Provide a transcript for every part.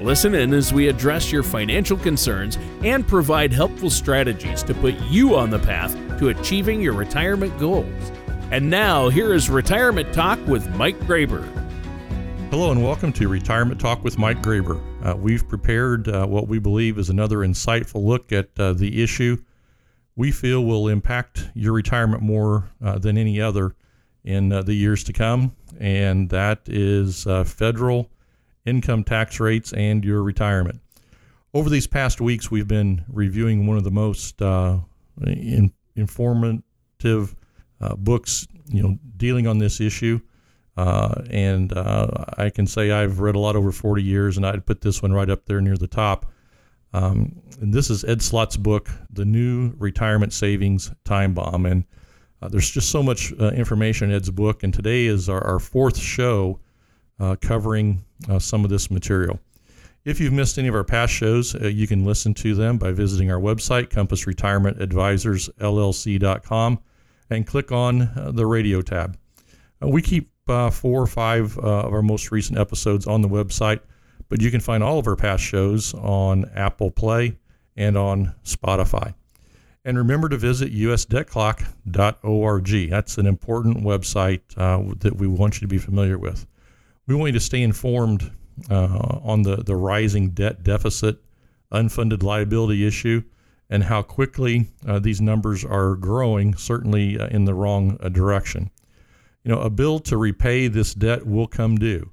Listen in as we address your financial concerns and provide helpful strategies to put you on the path to achieving your retirement goals. And now, here is Retirement Talk with Mike Graber. Hello, and welcome to Retirement Talk with Mike Graber. Uh, we've prepared uh, what we believe is another insightful look at uh, the issue we feel will impact your retirement more uh, than any other in uh, the years to come, and that is uh, federal income tax rates and your retirement. Over these past weeks, we've been reviewing one of the most in, informative uh, books, you know, dealing on this issue. Uh, and uh, I can say I've read a lot over 40 years, and I'd put this one right up there near the top. Um, and this is Ed Slott's book, The New Retirement Savings Time Bomb. And uh, there's just so much uh, information in Ed's book. And today is our, our fourth show uh, covering some of this material. If you've missed any of our past shows, you can listen to them by visiting our website, compassretirementadvisorsllc.com and click on uh, the radio tab. Uh, we keep uh, four or five of our most recent episodes on the website, but you can find all of our past shows on Apple Play and on Spotify. And remember to visit usdebtclock.org. That's an important website uh, that we want you to be familiar with. We want you to stay informed uh, on the, the rising debt deficit, unfunded liability issue, and how quickly uh, these numbers are growing, certainly uh, in the wrong uh, direction. You know, a bill to repay this debt will come due.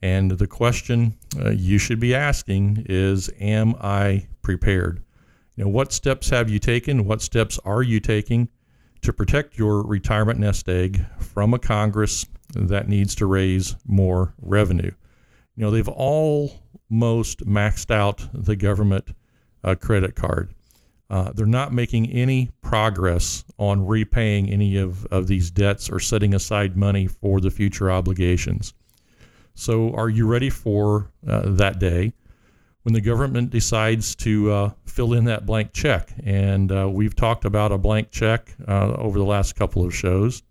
And the question uh, you should be asking is Am I prepared? You know, what steps have you taken? What steps are you taking to protect your retirement nest egg from a Congress that needs to raise more revenue? You know, they've almost maxed out the government uh, credit card. Uh, they're not making any progress on repaying any of, of these debts or setting aside money for the future obligations. So, are you ready for uh, that day when the government decides to uh, fill in that blank check? And uh, we've talked about a blank check uh, over the last couple of shows,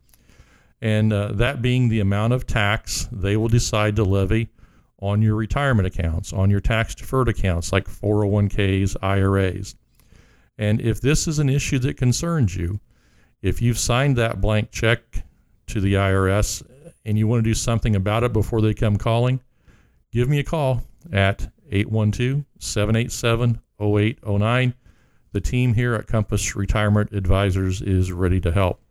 and uh, that being the amount of tax they will decide to levy on your retirement accounts, on your tax deferred accounts like 401ks, IRAs. And if this is an issue that concerns you, if you've signed that blank check to the IRS and you want to do something about it before they come calling, give me a call at 812 787 0809. The team here at Compass Retirement Advisors is ready to help.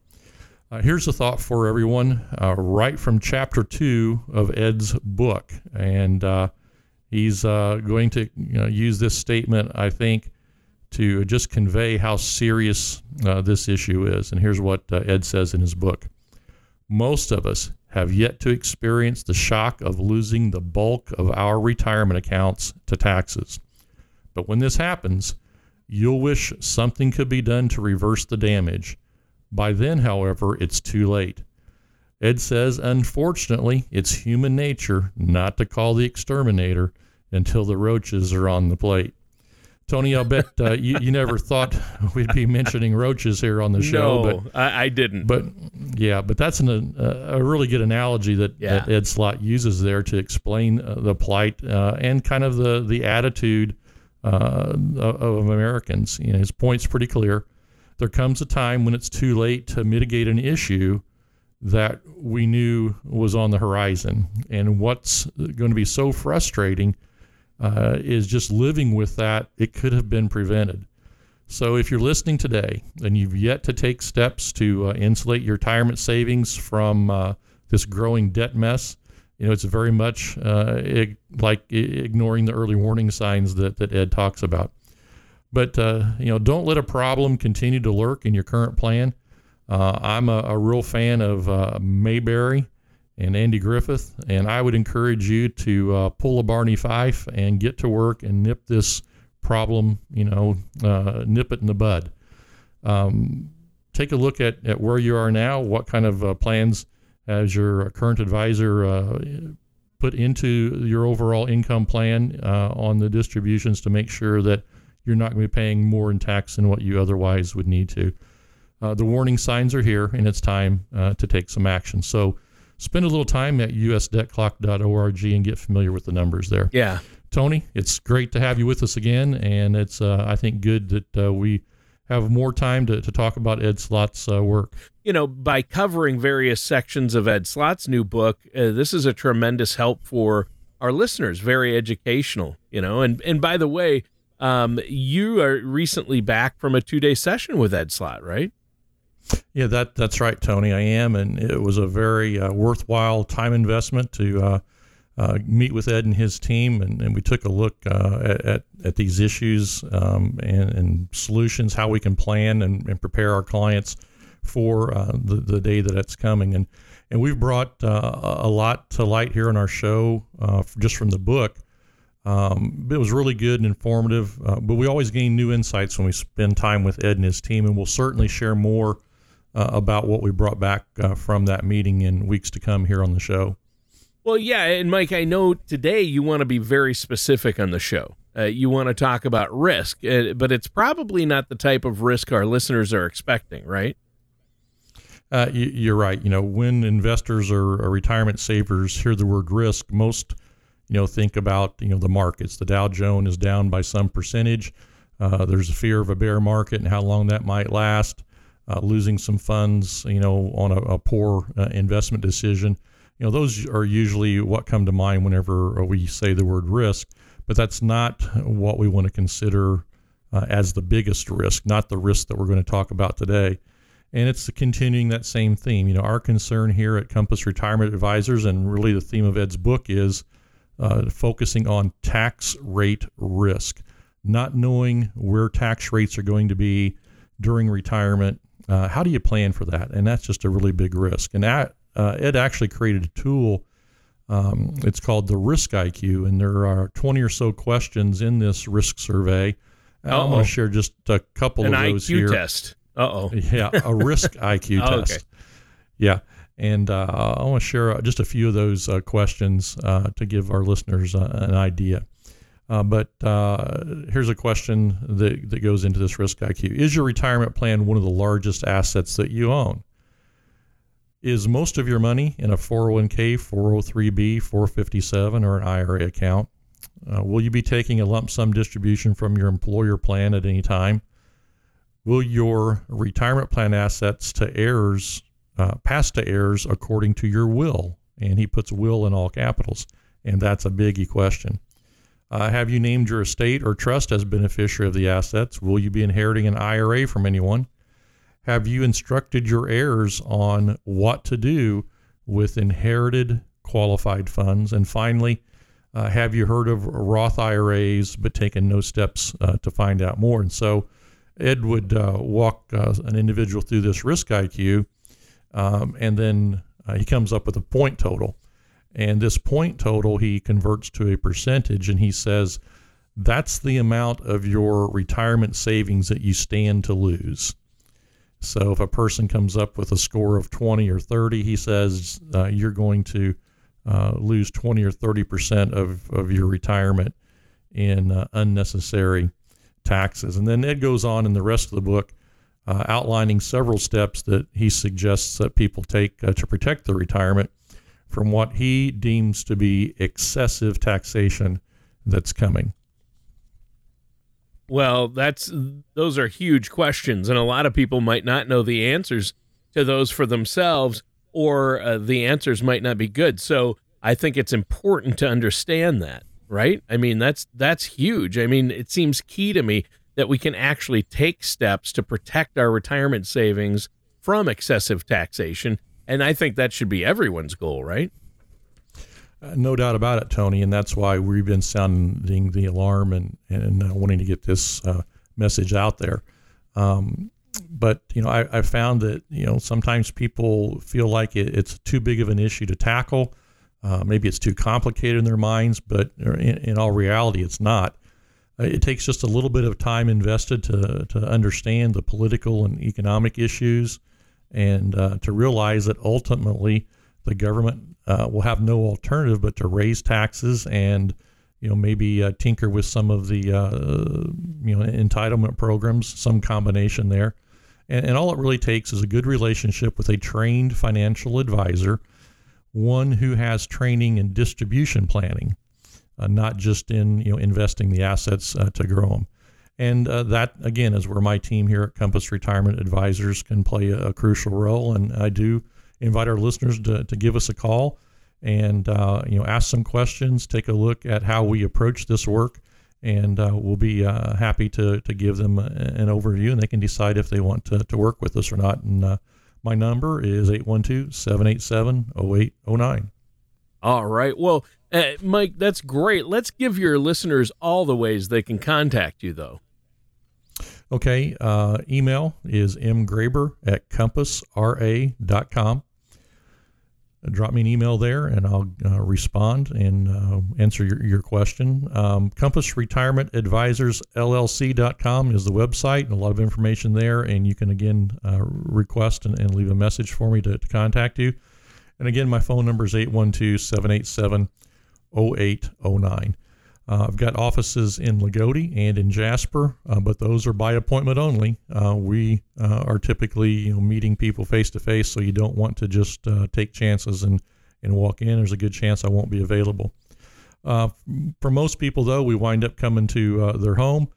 Uh, here's a thought for everyone, uh, right from chapter two of Ed's book. And uh, he's uh, going to you know, use this statement, I think, to just convey how serious uh, this issue is. And here's what uh, Ed says in his book Most of us have yet to experience the shock of losing the bulk of our retirement accounts to taxes. But when this happens, you'll wish something could be done to reverse the damage. By then, however, it's too late. Ed says, unfortunately, it's human nature not to call the exterminator until the roaches are on the plate. Tony, I'll bet uh, you, you never thought we'd be mentioning roaches here on the show. No, but, I, I didn't. But yeah, but that's an, uh, a really good analogy that, yeah. that Ed Slott uses there to explain uh, the plight uh, and kind of the the attitude uh, of Americans. You know, his point's pretty clear. There comes a time when it's too late to mitigate an issue that we knew was on the horizon, and what's going to be so frustrating uh, is just living with that. It could have been prevented. So if you're listening today and you've yet to take steps to uh, insulate your retirement savings from uh, this growing debt mess, you know it's very much uh, ig- like ignoring the early warning signs that, that Ed talks about. But uh, you know, don't let a problem continue to lurk in your current plan. Uh, I'm a, a, real fan of Mayberry and Andy Griffith. And I would encourage you to uh, pull a Barney Fife and get to work and nip this problem, you know, uh, nip it in the bud. Um, take a look at, at where you are now. What kind of uh, plans has your current advisor uh, put into your overall income plan uh, on the distributions to make sure that you're not going to be paying more in tax than what you otherwise would need to. Uh, the warning signs are here, and it's time to take some action. So spend a little time at usdebtclock.org and get familiar with the numbers there. Yeah. Tony, it's great to have you with us again, and it's uh, I think good that uh, we have more time to, to talk about Ed Slott's uh, work. You know, by covering various sections of Ed Slott's new book, uh, this is a tremendous help for our listeners. Very educational, you know. And and by the way, um, you are recently back from a two day session with Ed Slott, right? Yeah, that that's right, Tony. I am, and it was a very uh, worthwhile time investment to uh, uh, meet with Ed and his team, and, and we took a look uh, at, at these issues um, and, and, solutions, how we can plan and, and prepare our clients for uh, the, the day that it's coming. And and we've brought uh, a lot to light here on our show just from the book. Um, it was really good and informative, but we always gain new insights when we spend time with Ed and his team, and we'll certainly share more uh, about what we brought back uh, from that meeting in weeks to come here on the show. Well, yeah, and Mike, I know today you want to be very specific on the show. Uh, you want to talk about risk, uh, but it's probably not the type of risk our listeners are expecting, right? Uh, you, are right. You know, when investors or, or retirement savers hear the word risk, most you know think about you know the markets. The Dow Jones is down by some percentage. Uh, there's a fear of a bear market and how long that might last uh, losing some funds, you know, on a, a poor uh, investment decision. You know, those are usually what come to mind whenever we say the word risk, but that's not what we want to consider uh, as the biggest risk, not the risk that we're going to talk about today. And it's continuing that same theme. You know, our concern here at Compass Retirement Advisors, and really the theme of Ed's book is uh, focusing on tax rate risk, not knowing where tax rates are going to be during retirement uh, how do you plan for that? And that's just a really big risk. And that, uh, Ed actually created a tool. Um, it's called the Risk IQ, and there are 20 or so questions in this risk survey. Uh, I'm going to share just a couple An of those IQ here. test. Uh oh. Yeah, a risk IQ oh, test. Okay. Yeah. And uh, I want to share just a few of those uh, questions uh, to give our listeners an idea. Uh, but uh, here's a question that, that goes into this risk IQ Is your retirement plan one of the largest assets that you own? Is most of your money in a 401k, 403b, 457, or an IRA account? Uh, will you be taking a lump sum distribution from your employer plan at any time? Will your retirement plan assets to heirs uh, pass to heirs according to your will? And he puts will in all capitals. And that's a biggie question. Uh, have you named your estate or trust as beneficiary of the assets? Will you be inheriting an IRA from anyone? Have you instructed your heirs on what to do with inherited qualified funds? And finally, uh, have you heard of Roth IRAs but taken no steps uh, to find out more? And so Ed would uh, walk uh, an individual through this risk IQ, um, and then uh, he comes up with a point total. And this point total he converts to a percentage and he says that's the amount of your retirement savings that you stand to lose. So if a person comes up with a score of 20 or 30, he says uh, you're going to uh, lose 20 or 30 percent of, of your retirement in uh, unnecessary taxes. And then Ed goes on in the rest of the book uh, outlining several steps that he suggests that people take uh, to protect their retirement from what he deems to be excessive taxation that's coming? Well, that's those are huge questions, and a lot of people might not know the answers to those for themselves, or uh, the answers might not be good. So I think it's important to understand that, right? I mean, that's that's huge. I mean, it seems key to me that we can actually take steps to protect our retirement savings from excessive taxation and I think that should be everyone's goal, right? Uh, no doubt about it, Tony, and that's why we've been sounding the alarm and and uh, wanting to get this uh, message out there. Um, but you know, I, I, found that you know sometimes people feel like it, it's too big of an issue to tackle. Uh, maybe it's too complicated in their minds, but in, in all reality, it's not. Uh, it takes just a little bit of time invested to, to understand the political and economic issues and uh, to realize that ultimately the government uh, will have no alternative but to raise taxes and you know maybe uh, tinker with some of the uh, you know entitlement programs, some combination there. And, and all it really takes is a good relationship with a trained financial advisor, one who has training in distribution planning, uh, not just in you know investing the assets uh, to grow them. And uh, that again is where my team here at Compass Retirement Advisors can play a, a crucial role. And I do invite our listeners to, to give us a call and uh, you know ask some questions, take a look at how we approach this work, and uh, we'll be uh, happy to to give them an overview, and they can decide if they want to, to work with us or not. And uh, my number is 812-787-0809. All right. Well, uh, Mike, that's great. Let's give your listeners all the ways they can contact you, though. Okay. Uh, email is mgraber at compassra.com drop me an email there and I'll uh, respond and uh, answer your, your question. Um, Compass Retirement Advisors LLC.com is the website and a lot of information there. And you can again uh, request and, and, leave a message for me to, to, contact you. And again, my phone number is 812 787 0809. Uh, I've got offices in Loogootee and in Jasper, uh, but those are by appointment only. Uh, we uh, are typically you know, meeting people face to face, so you don't want to just uh, take chances and, and walk in. There's a good chance I won't be available. Uh, for most people, though, we wind up coming to their home,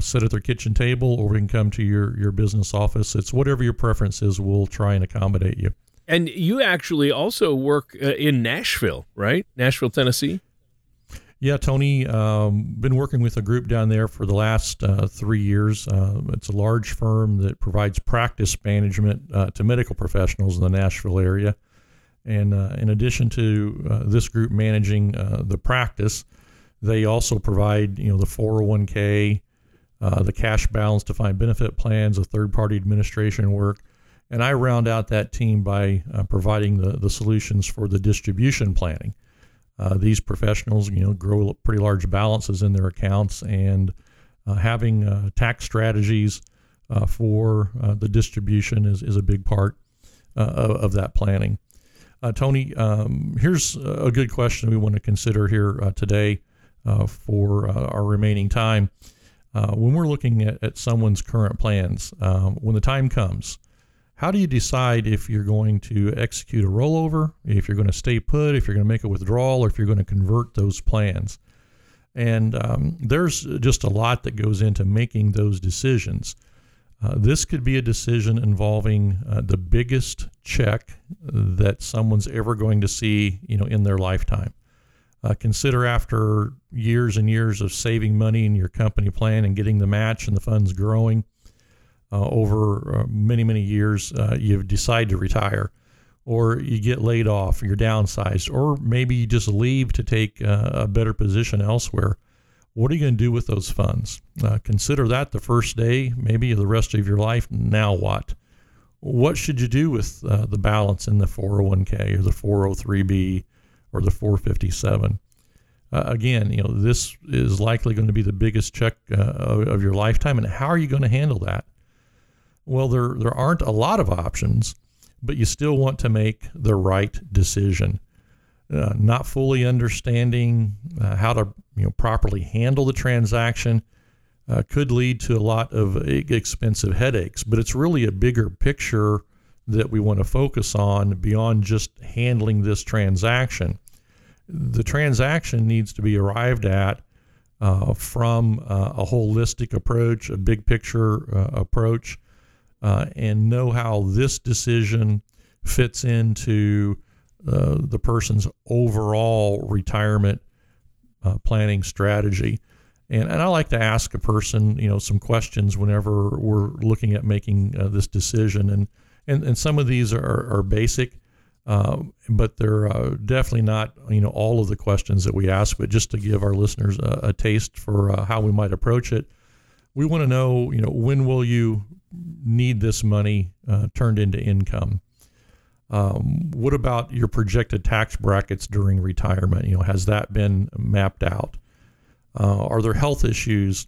sit at their kitchen table, or we can come to your, your business office. It's whatever your preference is, we'll try and accommodate you. And you actually also work in Nashville, right? Nashville, Tennessee? Yeah, Tony, um, been working with a group down there for the last uh, three years. Uh, it's a large firm that provides practice management uh, to medical professionals in the Nashville area. And uh, in addition to uh, this group managing uh, the practice, they also provide, you know, the 401k, the cash balance defined benefit plans, the third-party administration work, and I round out that team by providing the the solutions for the distribution planning. Uh, these professionals, you know, grow pretty large balances in their accounts, and uh, having uh, tax strategies uh, for the distribution is, is a big part of, of, that planning. Tony, um, here's a good question we want to consider here today for our remaining time. when we're looking at, at someone's current plans, um, when the time comes, how do you decide if you're going to execute a rollover, if you're going to stay put, if you're going to make a withdrawal, or if you're going to convert those plans? And um, there's just a lot that goes into making those decisions. Uh, this could be a decision involving uh, the biggest check that someone's ever going to see, you know, in their lifetime. Uh, consider after years and years of saving money in your company plan and getting the match and the funds growing over uh, many, many years, uh, you decide to retire, or you get laid off, you're downsized, or maybe you just leave to take uh, a better position elsewhere. What are you going to do with those funds? Uh, consider that the first day, maybe the rest of your life. Now what? What should you do with uh, the balance in the 401k or the 403b or the 457? Uh, again, you know, this is likely going to be the biggest check uh, of, your lifetime. And how are you going to handle that? Well, there there aren't a lot of options, but you still want to make the right decision. Uh, not fully understanding uh, how to you know properly handle the transaction uh, could lead to a lot of expensive headaches. But it's really a bigger picture that we want to focus on beyond just handling this transaction. The transaction needs to be arrived at uh, from uh, a holistic approach, a big picture uh, approach uh, and know how this decision fits into uh, the person's overall retirement uh, planning strategy. And, and I like to ask a person, you know, some questions whenever we're looking at making uh, this decision. And, and, and some of these are, are basic, uh, but they're uh, definitely not, you know, all of the questions that we ask. But just to give our listeners a, a taste for how we might approach it, we want to know, you know, when will you need this money uh, turned into income. Um, what about your projected tax brackets during retirement? You know, has that been mapped out? Uh, are there health issues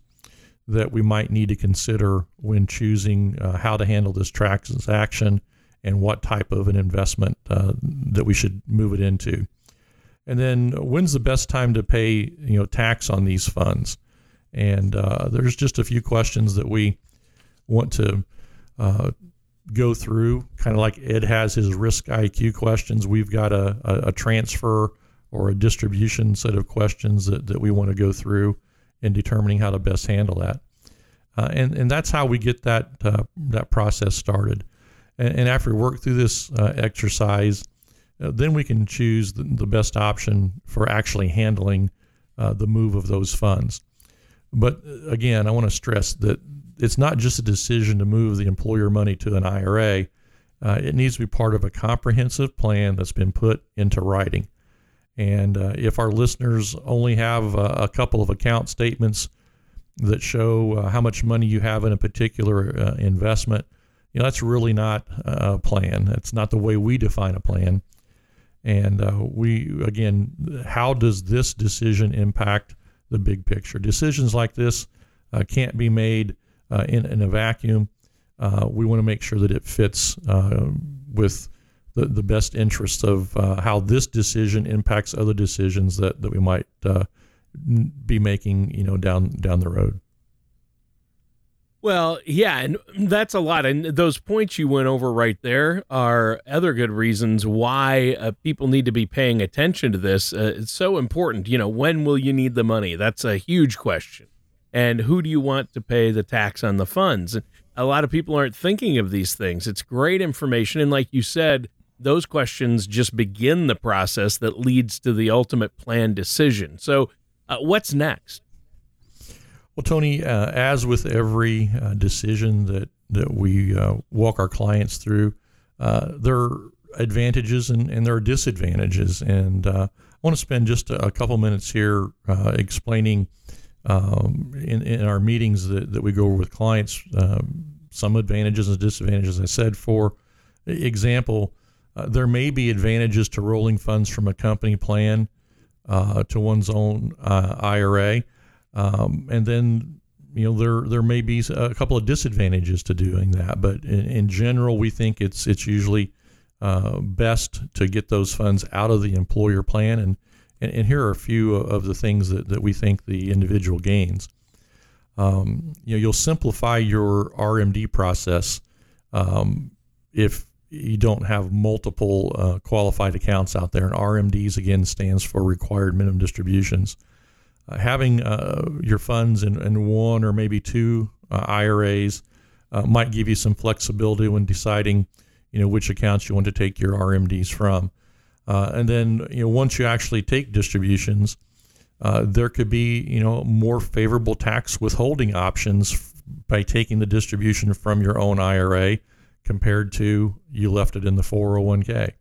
that we might need to consider when choosing uh, how to handle this transaction and what type of an investment uh, that we should move it into? And then when's the best time to pay you know tax on these funds? And uh, there's just a few questions that we want to uh, go through, kind of like Ed has his risk IQ questions. We've got a, a, a, transfer or a distribution set of questions that, that we want to go through in determining how to best handle that. Uh, and, and that's how we get that, uh, that process started. And, and, after we work through this uh, exercise, uh, then we can choose the, the, best option for actually handling uh, the move of those funds. But uh, again, I want to stress that it's not just a decision to move the employer money to an IRA. Uh, it needs to be part of a comprehensive plan that's been put into writing. And uh, if our listeners only have a couple of account statements that show uh, how much money you have in a particular uh, investment, you know that's really not a plan. That's not the way we define a plan. And uh, we again, how does this decision impact the big picture? Decisions like this can't be made uh, in, in a vacuum. Uh, we want to make sure that it fits uh, with the, the best interests of uh, how this decision impacts other decisions that, that we might uh, be making, you know, down down the road. Well, yeah, and that's a lot. And those points you went over right there are other good reasons why uh, people need to be paying attention to this. Uh, it's so important. You know, when will you need the money? That's a huge question and who do you want to pay the tax on the funds? And a lot of people aren't thinking of these things. It's great information. And like you said, those questions just begin the process that leads to the ultimate plan decision. So, uh, what's next? Well, Tony, uh, as with every uh, decision that, that we uh, walk our clients through, uh, there are advantages and, and there are disadvantages. And uh, I want to spend just a, a couple minutes here explaining um, in, in our meetings that, that we go over with clients, um, some advantages and disadvantages. I said, for example, uh, there may be advantages to rolling funds from a company plan uh, to one's own uh, IRA, um, and then you know there there may be a couple of disadvantages to doing that. But in, in general, we think it's it's usually uh, best to get those funds out of the employer plan and and, and, here are a few of the things that, that we think the individual gains. Um, you know, you'll simplify your RMD process um, if you don't have multiple uh, qualified accounts out there. And RMDs again stands for required minimum distributions. Uh, having uh, your funds in, in, one or maybe two uh, IRAs uh, might give you some flexibility when deciding, you know, which accounts you want to take your RMDs from. Uh, and then you know once you actually take distributions, uh, there could be you know more favorable tax withholding options f- by taking the distribution from your own IRA compared to you left it in the 401k.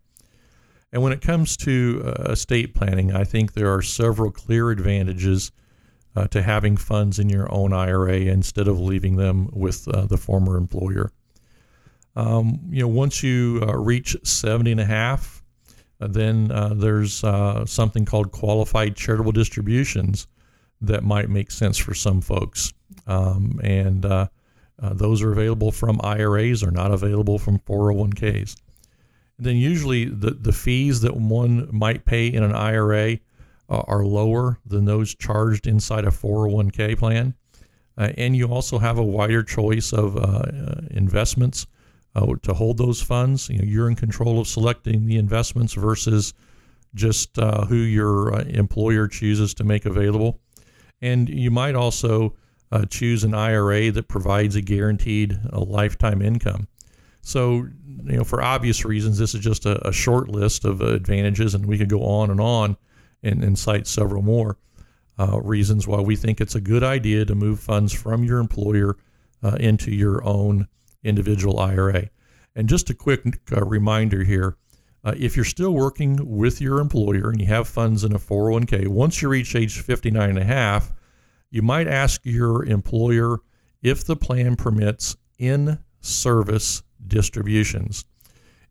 And when it comes to uh, estate planning, I think there are several clear advantages uh, to having funds in your own IRA instead of leaving them with uh, the former employer. Um, you know, once you uh, reach 70 and a half, then uh, there's uh, something called qualified charitable distributions that might make sense for some folks. Um, and uh, uh, those are available from IRAs are not available from 401ks. And then usually the, the fees that one might pay in an IRA are lower than those charged inside a 401k plan. and you also have a wider choice of investments uh, to hold those funds. You know, you're in control of selecting the investments versus just uh, who your uh, employer chooses to make available. And you might also uh, choose an IRA that provides a guaranteed a lifetime income. So, you know, for obvious reasons, this is just a, a short list of advantages, and we could go on and on and, and cite several more uh, reasons why we think it's a good idea to move funds from your employer uh, into your own individual IRA. And just a quick uh, reminder here uh, if you're still working with your employer and you have funds in a 401k, once you reach age 59 and a half, you might ask your employer if the plan permits in service distributions.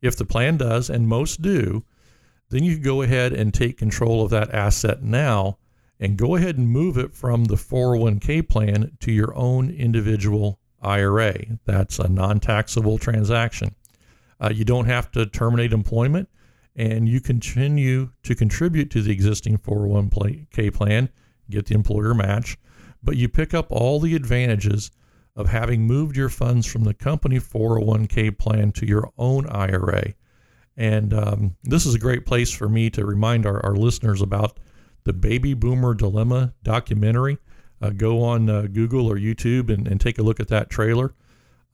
If the plan does, and most do, then you can go ahead and take control of that asset now and go ahead and move it from the 401k plan to your own individual IRA. That's a non taxable transaction. Uh, you don't have to terminate employment, and you continue to contribute to the existing 401k plan, get the employer match, but you pick up all the advantages of having moved your funds from the company 401k plan to your own IRA. And um, this is a great place for me to remind our, our listeners about the Baby Boomer Dilemma documentary. Uh, go on uh, Google or YouTube and, and, take a look at that trailer.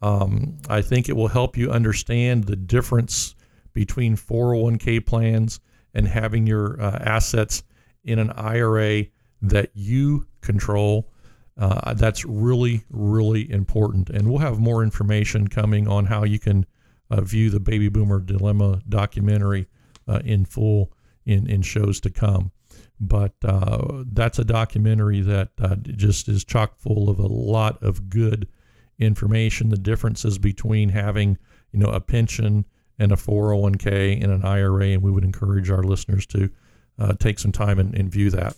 Um, I think it will help you understand the difference between 401k plans and having your uh, assets in an IRA that you control. Uh, that's really, really important. And we'll have more information coming on how you can uh, view the Baby Boomer Dilemma documentary uh, in full in, in shows to come. But uh, that's a documentary that uh, just is chock full of a lot of good information. The differences between having, you know, a pension and a 401k and an IRA, and we would encourage our listeners to uh, take some time and, and view that.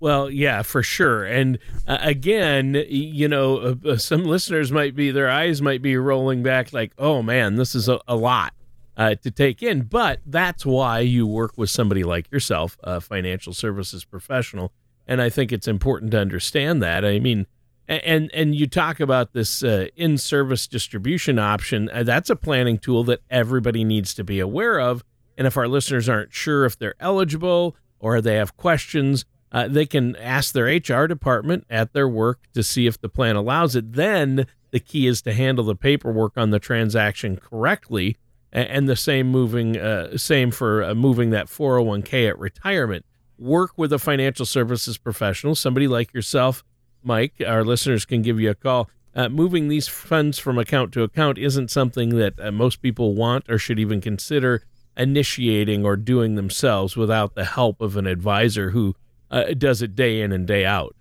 Well, yeah, for sure. And uh, again, you know, uh, uh, some listeners might be, their eyes might be rolling back like, oh man, this is a, a lot uh, to take in. But that's why you work with somebody like yourself, a financial services professional. And I think it's important to understand that. I mean, and and you talk about this uh, in-service distribution option. Uh, that's a planning tool that everybody needs to be aware of. And if our listeners aren't sure if they're eligible or they have questions, uh, they can ask their HR department at their work to see if the plan allows it. Then the key is to handle the paperwork on the transaction correctly, and, the same moving uh, same for uh, moving that 401k at retirement. Work with a financial services professional, somebody like yourself, Mike. Our listeners can give you a call. Uh, moving these funds from account to account isn't something that uh, most people want or should even consider initiating or doing themselves without the help of an advisor who uh, does it day in and day out.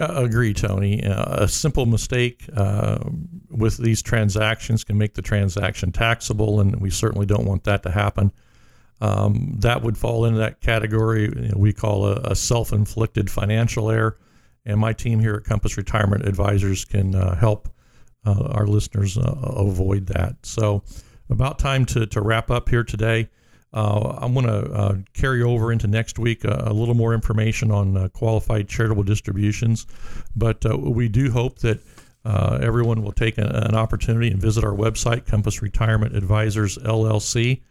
Uh, agree, Tony. Uh, a simple mistake uh, with these transactions can make the transaction taxable, and we certainly don't want that to happen. Um, that would fall into that category we call a, a, self-inflicted financial error. And my team here at Compass Retirement Advisors can uh, help uh, our listeners uh, avoid that. So, about time to, to wrap up here today. Uh, I'm going to uh, carry over into next week uh, a little more information on uh, qualified charitable distributions, but uh, we do hope that uh, everyone will take a, an opportunity and visit our website, Compass Retirement Advisors LLC.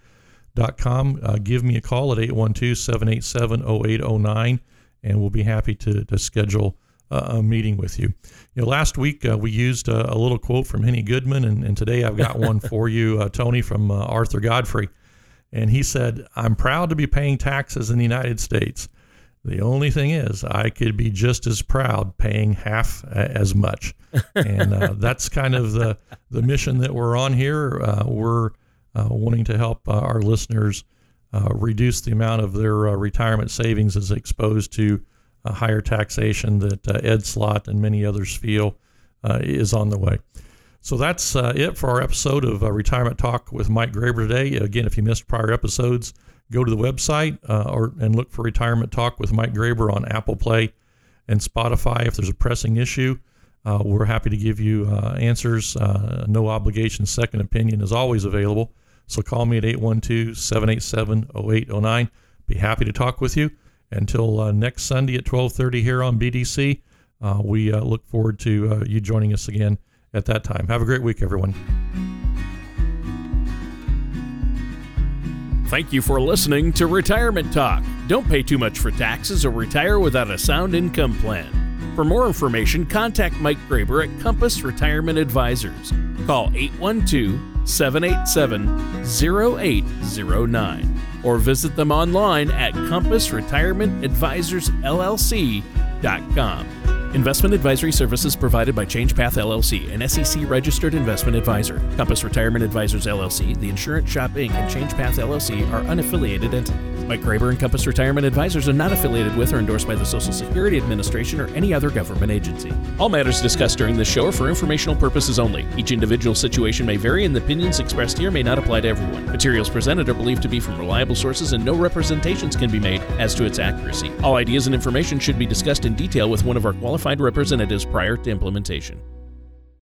Dot LLC.com. give me a call at 812 787 0809, and we'll be happy to, to schedule a meeting with you. You know, last week we used a, a, little quote from Henny Goodman, and, and today I've got one for you, Tony, from Arthur Godfrey. And he said, I'm proud to be paying taxes in the United States. The only thing is, I could be just as proud paying half as much. And uh, that's kind of the, the mission that we're on here. Uh, we're uh, wanting to help uh, our listeners uh, reduce the amount of their uh, retirement savings as exposed to higher taxation that Ed Slott and many others feel is on the way. So that's uh, it for our episode of uh, Retirement Talk with Mike Graber today. Again, if you missed prior episodes, go to the website uh, or and look for Retirement Talk with Mike Graber on Apple Play and Spotify. If there's a pressing issue, uh, we're happy to give you uh, answers. Uh, no obligation, second opinion is always available. So call me at 812 787 0809. Be happy to talk with you. Until next Sunday at 1230 here on BDC, we look forward to you joining us again at that time. Have a great week, everyone. Thank you for listening to Retirement Talk. Don't pay too much for taxes or retire without a sound income plan. For more information, contact Mike Graber at Compass Retirement Advisors. Call 812 787 0809 or visit them online at compassretirementadvisorsllc.com. Investment advisory services provided by ChangePath LLC, an SEC registered investment advisor. Compass Retirement Advisors LLC, the Insurance Shop Inc., and ChangePath LLC are unaffiliated entities. Mike Graber and Compass Retirement Advisors are not affiliated with or endorsed by the Social Security Administration or any other government agency. All matters discussed during this show are for informational purposes only. Each individual situation may vary, and the opinions expressed here may not apply to everyone. Materials presented are believed to be from reliable sources, and no representations can be made as to its accuracy. All ideas and information should be discussed in detail with one of our qualified representatives prior to implementation.